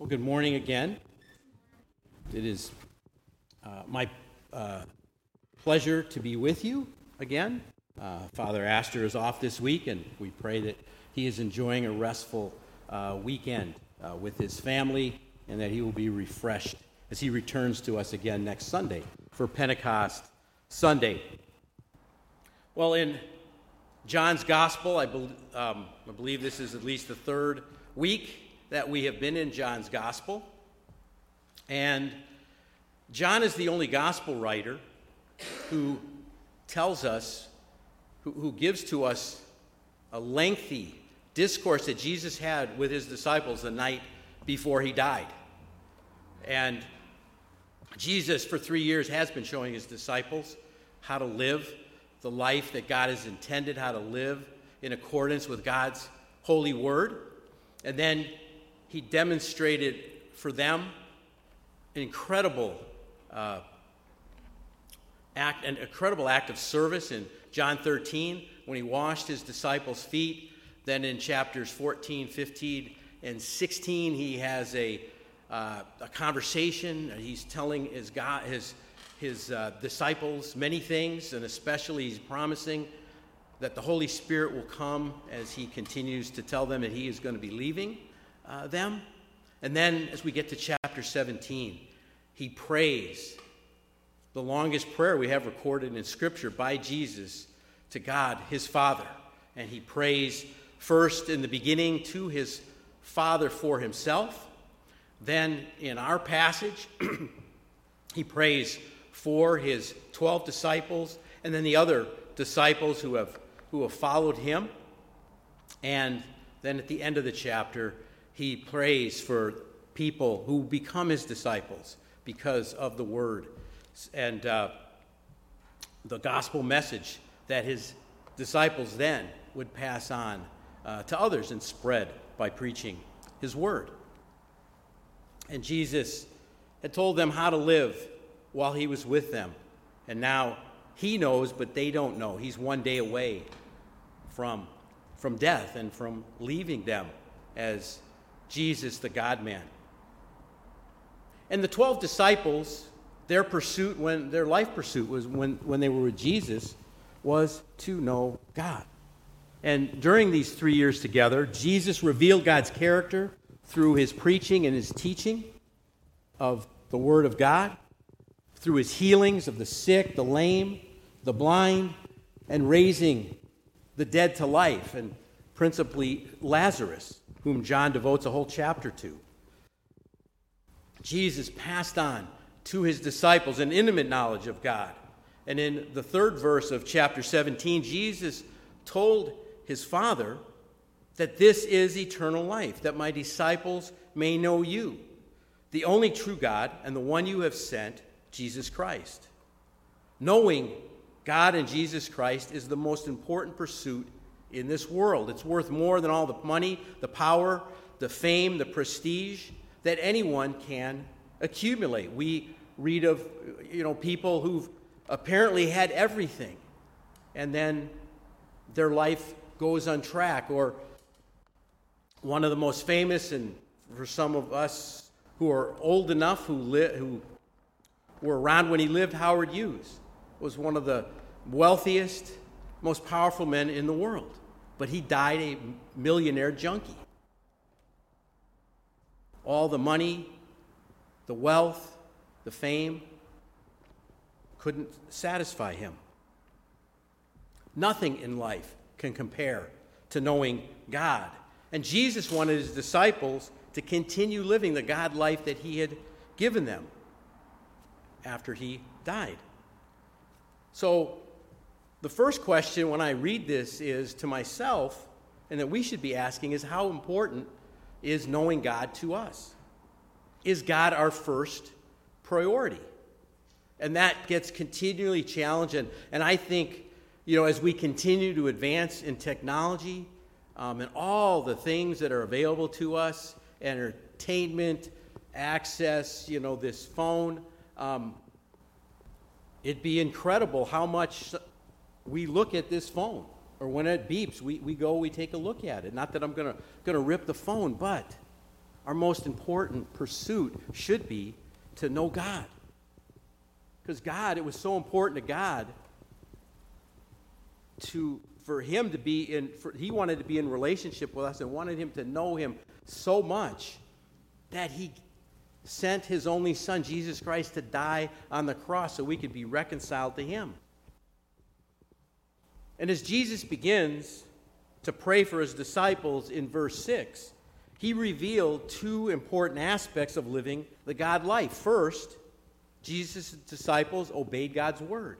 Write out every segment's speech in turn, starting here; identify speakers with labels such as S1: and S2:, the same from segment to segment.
S1: Well, good morning again. It is uh, my uh, pleasure to be with you again. Uh, Father Astor is off this week, and we pray that he is enjoying a restful uh, weekend uh, with his family and that he will be refreshed as he returns to us again next Sunday for Pentecost Sunday. Well, in John's Gospel, I, be- um, I believe this is at least the third week that we have been in John's Gospel. And John is the only Gospel writer who tells us, who, who gives to us a lengthy discourse that Jesus had with his disciples the night before he died. And Jesus, for three years, has been showing his disciples how to live the life that God has intended, how to live in accordance with God's holy word. And then he demonstrated for them an incredible uh, act, an incredible act of service in John 13 when he washed his disciples' feet. Then in chapters 14, 15, and 16, he has a, uh, a conversation. He's telling his, God, his, his uh, disciples many things, and especially he's promising that the Holy Spirit will come as he continues to tell them that he is going to be leaving uh, them. And then as we get to chapter 17, he prays the longest prayer we have recorded in Scripture by Jesus to God, his Father. And he prays first in the beginning to his Father for himself. Then in our passage, he prays for his 12 disciples and then the other disciples who have, who have followed him. And then at the end of the chapter, he prays for people who become his disciples because of the word and uh, the gospel message that his disciples then would pass on uh, to others and spread by preaching his word. And Jesus had told them how to live while he was with them. And now he knows, but they don't know. He's one day away from, from death and from leaving them as Jesus, the God man. And the 12 disciples, their pursuit, when their life pursuit was when, when they were with Jesus, was to know God. And during these three years together, Jesus revealed God's character through his preaching and his teaching of the Word of God, through his healings of the sick, the lame, the blind, and raising the dead to life, and principally Lazarus, whom John devotes a whole chapter to. Jesus passed on to his disciples an intimate knowledge of God. And in the third verse of chapter 17, Jesus told his Father that this is eternal life, that my disciples may know you, the only true God, and the one you have sent, Jesus Christ. Knowing God and Jesus Christ is the most important pursuit in this world. It's worth more than all the money, the power, the fame, the prestige that anyone can accumulate. We read of you know people who've apparently had everything and then their life goes on track or one of the most famous and for some of us who are old enough who li- who were around when he lived Howard Hughes was one of the wealthiest most powerful men in the world but he died a millionaire junkie all the money, the wealth, the fame couldn't satisfy him. Nothing in life can compare to knowing God. And Jesus wanted his disciples to continue living the God life that he had given them after he died. So, the first question when I read this is to myself, and that we should be asking, is how important is knowing God to us. Is God our first priority? And that gets continually challenged. And, and I think, you know, as we continue to advance in technology um, and all the things that are available to us, entertainment, access, you know, this phone, um, it'd be incredible how much we look at this phone or when it beeps, we, we go, we take a look at it. Not that I'm gonna going to rip the phone, but our most important pursuit should be to know God. Because God, it was so important to God to for him to be in for, he wanted to be in relationship with us and wanted him to know him so much that he sent his only son Jesus Christ to die on the cross so we could be reconciled to him. And as Jesus begins to pray for his disciples in verse 6, he revealed two important aspects of living the God life. First, Jesus' disciples obeyed God's word.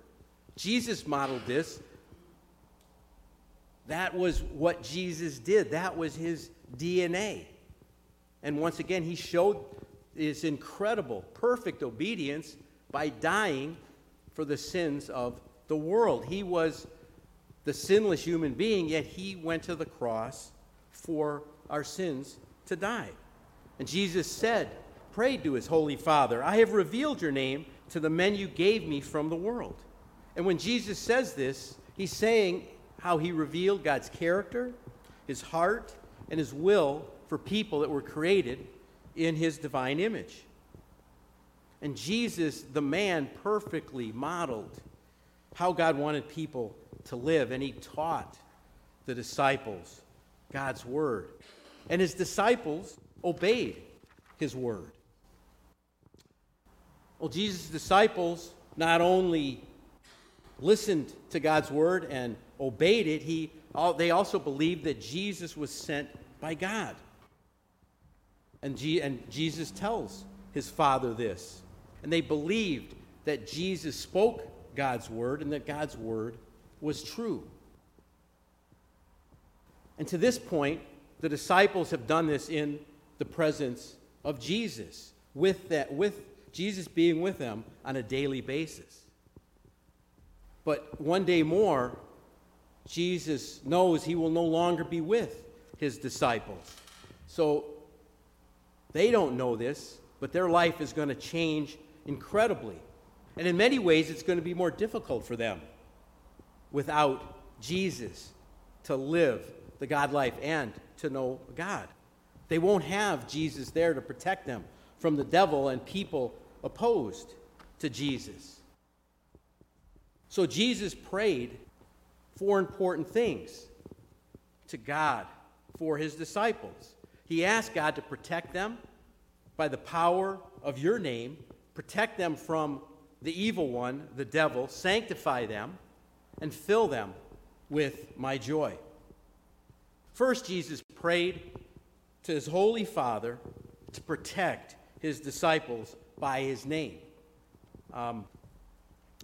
S1: Jesus modeled this. That was what Jesus did, that was his DNA. And once again, he showed his incredible, perfect obedience by dying for the sins of the world. He was the sinless human being, yet he went to the cross for our sins to die. And Jesus said, prayed to his holy Father, I have revealed your name to the men you gave me from the world. And when Jesus says this, he's saying how he revealed God's character, his heart, and his will for people that were created in his divine image. And Jesus, the man, perfectly modeled how God wanted people to live, and he taught the disciples God's word. And his disciples obeyed his word. Well, Jesus' disciples not only listened to God's word and obeyed it, he, they also believed that Jesus was sent by God. And, G, and Jesus tells his Father this. And they believed that Jesus spoke God's word and that God's word was true. And to this point, the disciples have done this in the presence of Jesus, with, that, with Jesus being with them on a daily basis. But one day more, Jesus knows he will no longer be with his disciples. So they don't know this, but their life is going to change incredibly. And in many ways, it's going to be more difficult for them without Jesus to live the God life and to know God. They won't have Jesus there to protect them from the devil and people opposed to Jesus. So Jesus prayed four important things to God for his disciples. He asked God to protect them by the power of your name, protect them from the evil one, the devil, sanctify them, and fill them with my joy. First, Jesus prayed to his Holy Father to protect his disciples by his name. Um,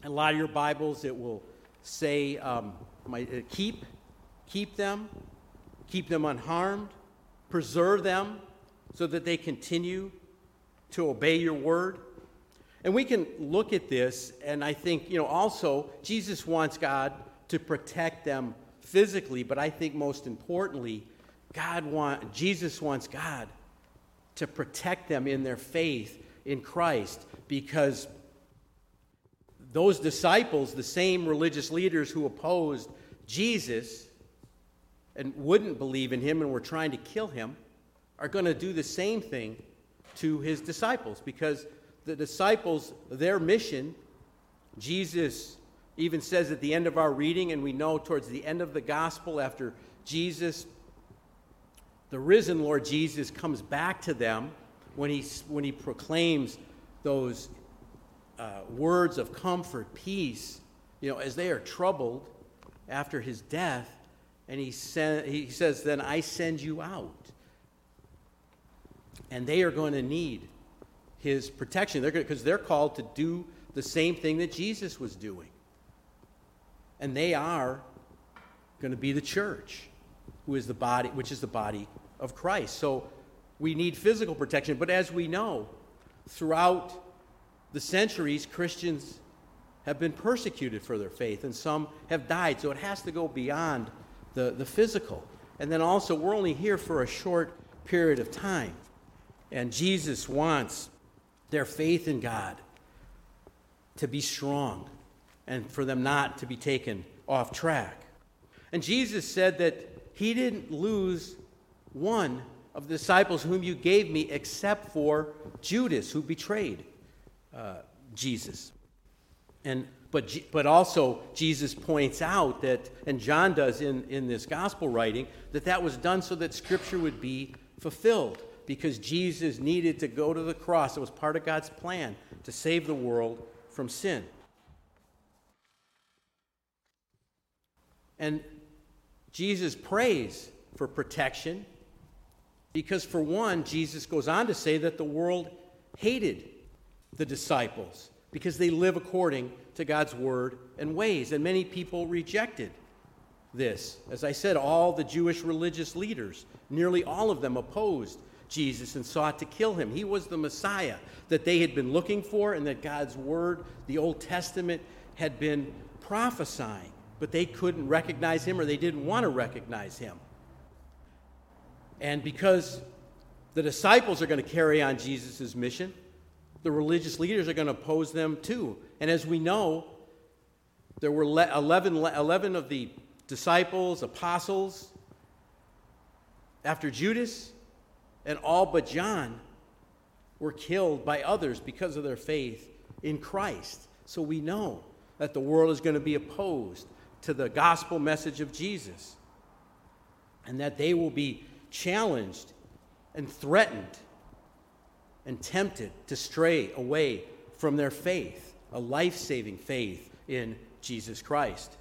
S1: a lot of your Bibles, it will say, um, my, uh, keep, keep them, keep them unharmed, preserve them so that they continue to obey your word. And we can look at this, and I think, you know, also, Jesus wants God to protect them physically, but I think most importantly, God want, Jesus wants God to protect them in their faith in Christ because those disciples, the same religious leaders who opposed Jesus and wouldn't believe in him and were trying to kill him, are going to do the same thing to his disciples because the disciples, their mission, Jesus even says at the end of our reading, and we know towards the end of the gospel, after Jesus, the risen Lord Jesus, comes back to them when he, when he proclaims those uh, words of comfort, peace, you know, as they are troubled after his death, and he, send, he says, Then I send you out. And they are going to need his protection because they're, they're called to do the same thing that Jesus was doing. And they are going to be the church, who is the body, which is the body of Christ. So we need physical protection. But as we know, throughout the centuries, Christians have been persecuted for their faith, and some have died. So it has to go beyond the, the physical. And then also, we're only here for a short period of time. And Jesus wants their faith in God to be strong and for them not to be taken off track. And Jesus said that he didn't lose one of the disciples whom you gave me, except for Judas, who betrayed uh, Jesus. And but, but also, Jesus points out that, and John does in, in this gospel writing, that that was done so that Scripture would be fulfilled because Jesus needed to go to the cross. It was part of God's plan to save the world from sin. And Jesus prays for protection because, for one, Jesus goes on to say that the world hated the disciples because they live according to God's word and ways. And many people rejected this. As I said, all the Jewish religious leaders, nearly all of them opposed Jesus and sought to kill him. He was the Messiah that they had been looking for and that God's word, the Old Testament, had been prophesying. But they couldn't recognize him or they didn't want to recognize him. And because the disciples are going to carry on Jesus' mission, the religious leaders are going to oppose them too. And as we know, there were 11, 11 of the disciples, apostles, after Judas, and all but John were killed by others because of their faith in Christ. So we know that the world is going to be opposed to the gospel message of Jesus and that they will be challenged and threatened and tempted to stray away from their faith, a life saving faith in Jesus Christ.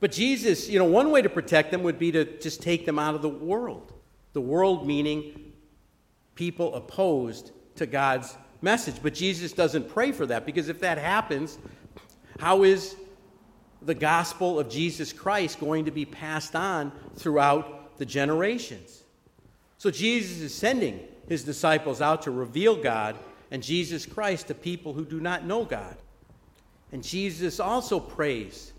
S1: But Jesus, you know, one way to protect them would be to just take them out of the world. The world meaning people opposed to God's message. But Jesus doesn't pray for that because if that happens, how is the gospel of Jesus Christ going to be passed on throughout the generations? So Jesus is sending his disciples out to reveal God and Jesus Christ to people who do not know God. And Jesus also prays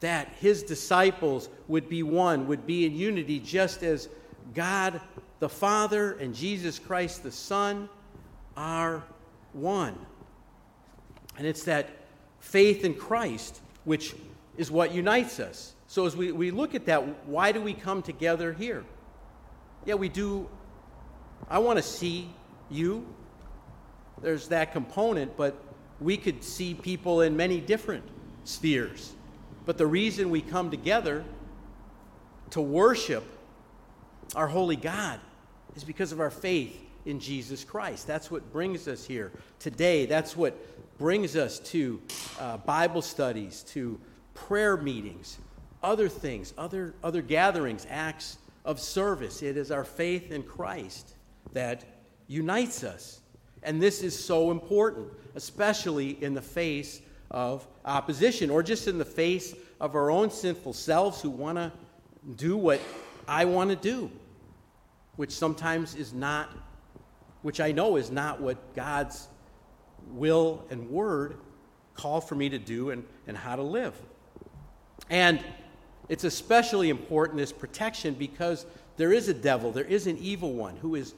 S1: that his disciples would be one, would be in unity, just as God the Father and Jesus Christ the Son are one. And it's that faith in Christ which is what unites us. So, as we, we look at that, why do we come together here? Yeah, we do I want to see you. There's that component, but we could see people in many different spheres. But the reason we come together to worship our holy God is because of our faith in Jesus Christ. That's what brings us here today. That's what brings us to uh, Bible studies, to prayer meetings, other things, other, other gatherings, acts of service. It is our faith in Christ that unites us. And this is so important, especially in the face of opposition or just in the face of our own sinful selves who want to do what I want to do, which sometimes is not, which I know is not what God's will and word call for me to do and, and how to live. And it's especially important, this protection, because there is a devil, there is an evil one who is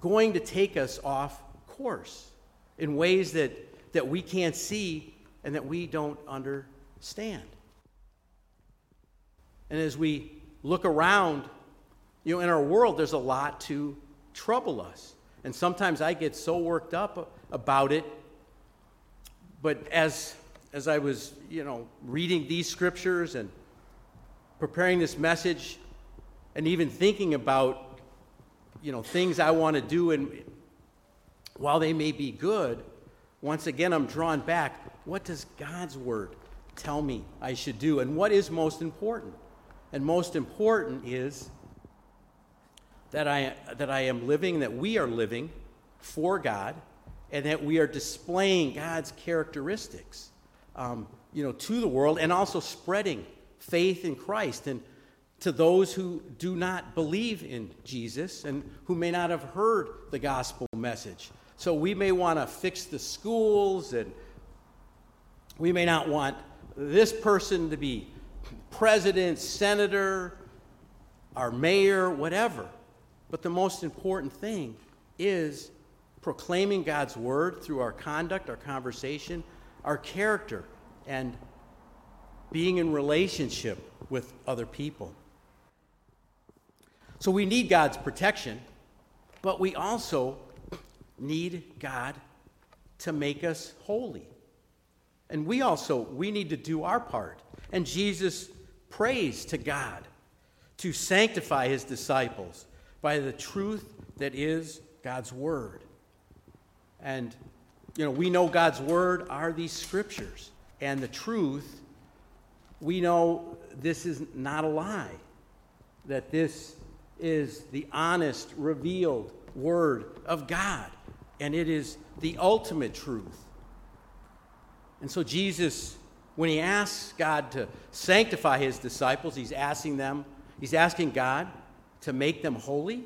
S1: going to take us off course in ways that, that we can't see and that we don't understand. And as we look around, you know, in our world, there's a lot to trouble us. And sometimes I get so worked up about it. But as, as I was, you know, reading these scriptures and preparing this message and even thinking about you know, things I want to do, and while they may be good, once again, I'm drawn back. What does God's word tell me I should do? And what is most important? And most important is that I, that I am living, that we are living for God, and that we are displaying God's characteristics, um, you know, to the world, and also spreading faith in Christ. And to those who do not believe in Jesus and who may not have heard the gospel message. So we may want to fix the schools and we may not want this person to be president, senator, our mayor, whatever. But the most important thing is proclaiming God's word through our conduct, our conversation, our character, and being in relationship with other people. So we need God's protection. But we also need God to make us holy. And we also we need to do our part. And Jesus prays to God to sanctify his disciples by the truth that is God's word. And you know, we know God's word are these scriptures. And the truth, we know this is not a lie. That this is the honest, revealed word of God. And it is the ultimate truth. And so Jesus, when he asks God to sanctify his disciples, he's asking them, he's asking God to make them holy,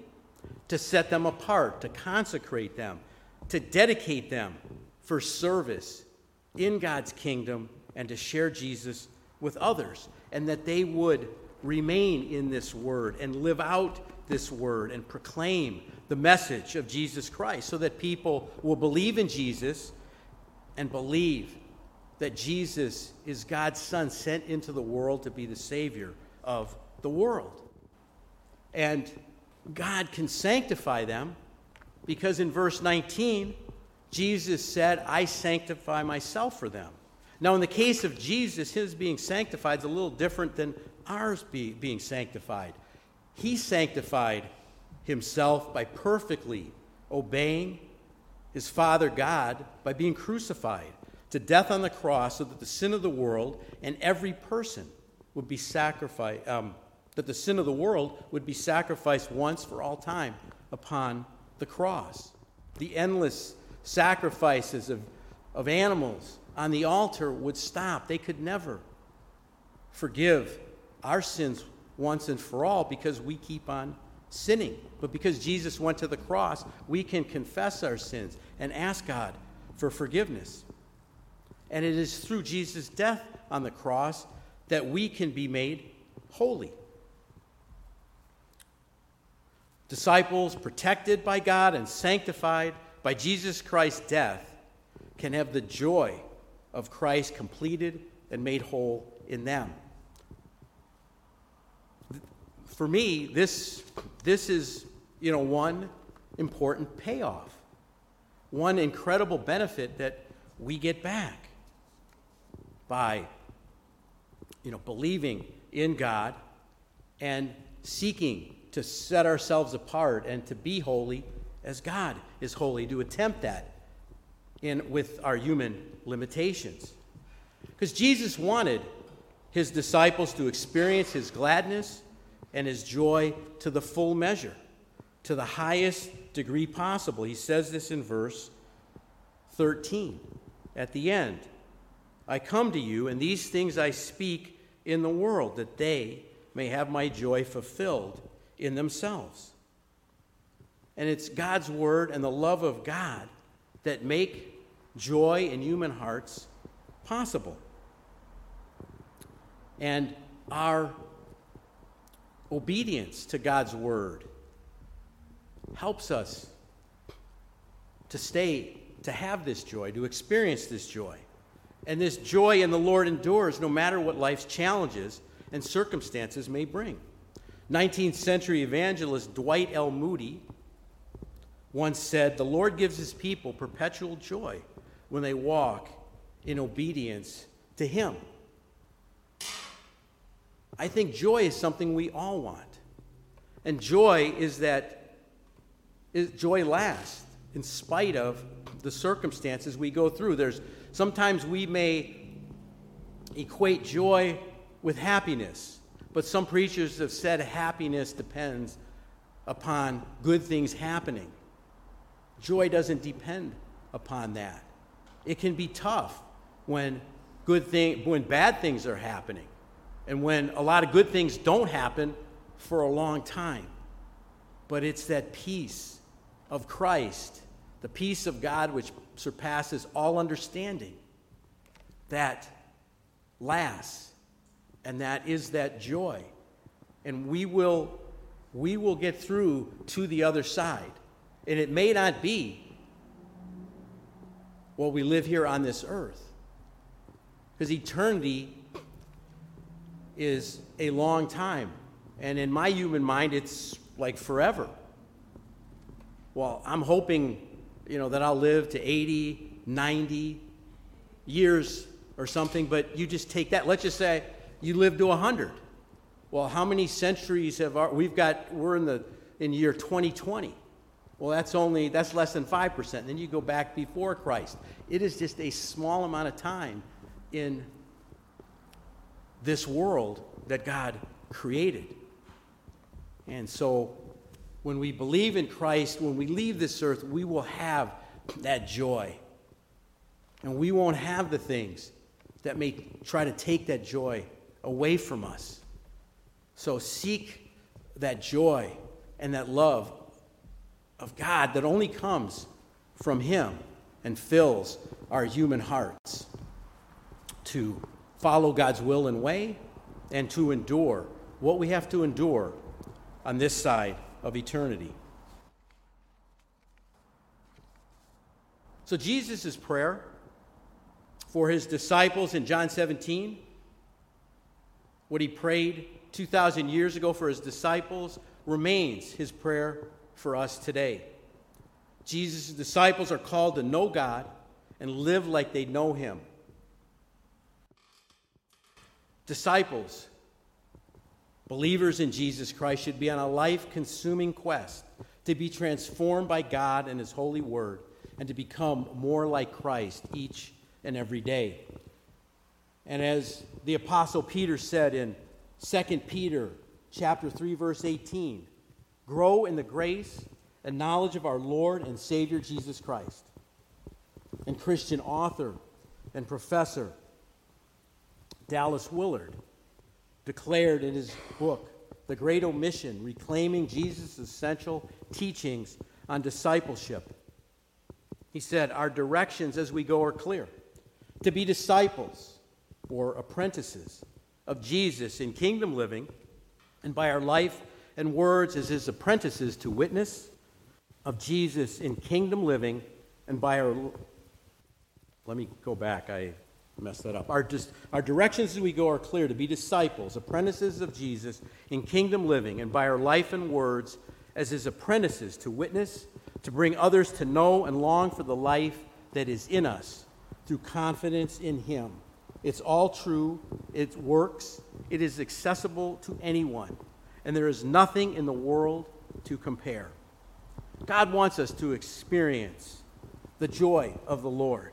S1: to set them apart, to consecrate them, to dedicate them for service in God's kingdom and to share Jesus with others, and that they would remain in this word and live out this word and proclaim the message of Jesus Christ so that people will believe in Jesus and believe that Jesus is God's Son sent into the world to be the Savior of the world. And God can sanctify them because in verse 19, Jesus said, I sanctify myself for them. Now, in the case of Jesus, his being sanctified is a little different than ours be, being sanctified. He sanctified himself by perfectly obeying his Father God by being crucified to death on the cross so that the sin of the world and every person would be sacrificed, um, that the sin of the world would be sacrificed once for all time upon the cross. The endless sacrifices of, of animals on the altar would stop. They could never forgive our sins once and for all because we keep on sinning. But because Jesus went to the cross, we can confess our sins and ask God for forgiveness. And it is through Jesus' death on the cross that we can be made holy. Disciples protected by God and sanctified by Jesus Christ's death can have the joy of Christ completed and made whole in them. For me, this, this is, you know, one important payoff, one incredible benefit that we get back by you know, believing in God and seeking to set ourselves apart and to be holy as God is holy, to attempt that in, with our human limitations. Because Jesus wanted his disciples to experience his gladness and his joy to the full measure, to the highest degree possible. He says this in verse 13 at the end. I come to you, and these things I speak in the world, that they may have my joy fulfilled in themselves. And it's God's word and the love of God that make joy in human hearts possible. And our obedience to God's word helps us to stay, to have this joy, to experience this joy. And this joy in the Lord endures no matter what life's challenges and circumstances may bring. 19th century evangelist Dwight L. Moody once said, The Lord gives his people perpetual joy when they walk in obedience to him. I think joy is something we all want. And joy is that is, joy lasts in spite of the circumstances we go through. There's Sometimes we may equate joy with happiness, but some preachers have said happiness depends upon good things happening. Joy doesn't depend upon that. It can be tough when good thing, when bad things are happening and when a lot of good things don't happen for a long time. But it's that peace of Christ, the peace of God which surpasses all understanding. That lasts, and that is that joy. And we will, we will get through to the other side. And it may not be while we live here on this earth, because eternity is a long time. And in my human mind, it's like forever. well, I'm hoping, you know, that I'll live to 80, 90 years or something, but you just take that. Let's just say you live to 100. Well, how many centuries have our, we've got, we're in the, in year 2020. Well, that's only, that's less than 5%. Then you go back before Christ. It is just a small amount of time in this world that God created. And so when we believe in Christ, when we leave this earth, we will have that joy. And we won't have the things that may try to take that joy away from us. So seek that joy and that love of God that only comes from Him and fills our human hearts to follow God's will and way and to endure what we have to endure on this side of eternity. So, Jesus' prayer for his disciples in John 17, what he prayed 2,000 years ago for his disciples, remains his prayer for us today. Jesus' disciples are called to know God and live like they know him. Disciples Believers in Jesus Christ should be on a life consuming quest to be transformed by God and His holy word and to become more like Christ each and every day. And as the apostle Peter said in 2 Peter chapter 3 verse 18, grow in the grace and knowledge of our Lord and Savior Jesus Christ. And Christian author and professor Dallas Willard declared in his book, The Great Omission Reclaiming Jesus' Essential Teachings on Discipleship. He said, Our directions as we go are clear to be disciples or apprentices of Jesus in kingdom living, and by our life and words as his apprentices to witness of Jesus in kingdom living, and by our. Let me go back. I messed that up. Our, dis- our directions as we go are clear to be disciples, apprentices of Jesus in kingdom living, and by our life and words as his apprentices to witness, to bring others to know and long for the life that is in us through confidence in him. It's all true, it works, it is accessible to anyone, and there is nothing in the world to compare. God wants us to experience the joy of the Lord.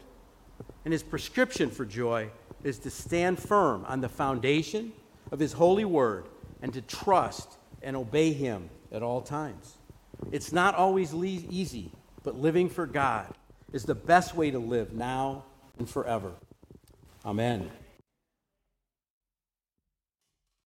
S1: And his prescription for joy is to stand firm on the foundation of his holy word and to trust and obey him at all times. It's not always easy, but living for God is the best way to live now and forever. Amen.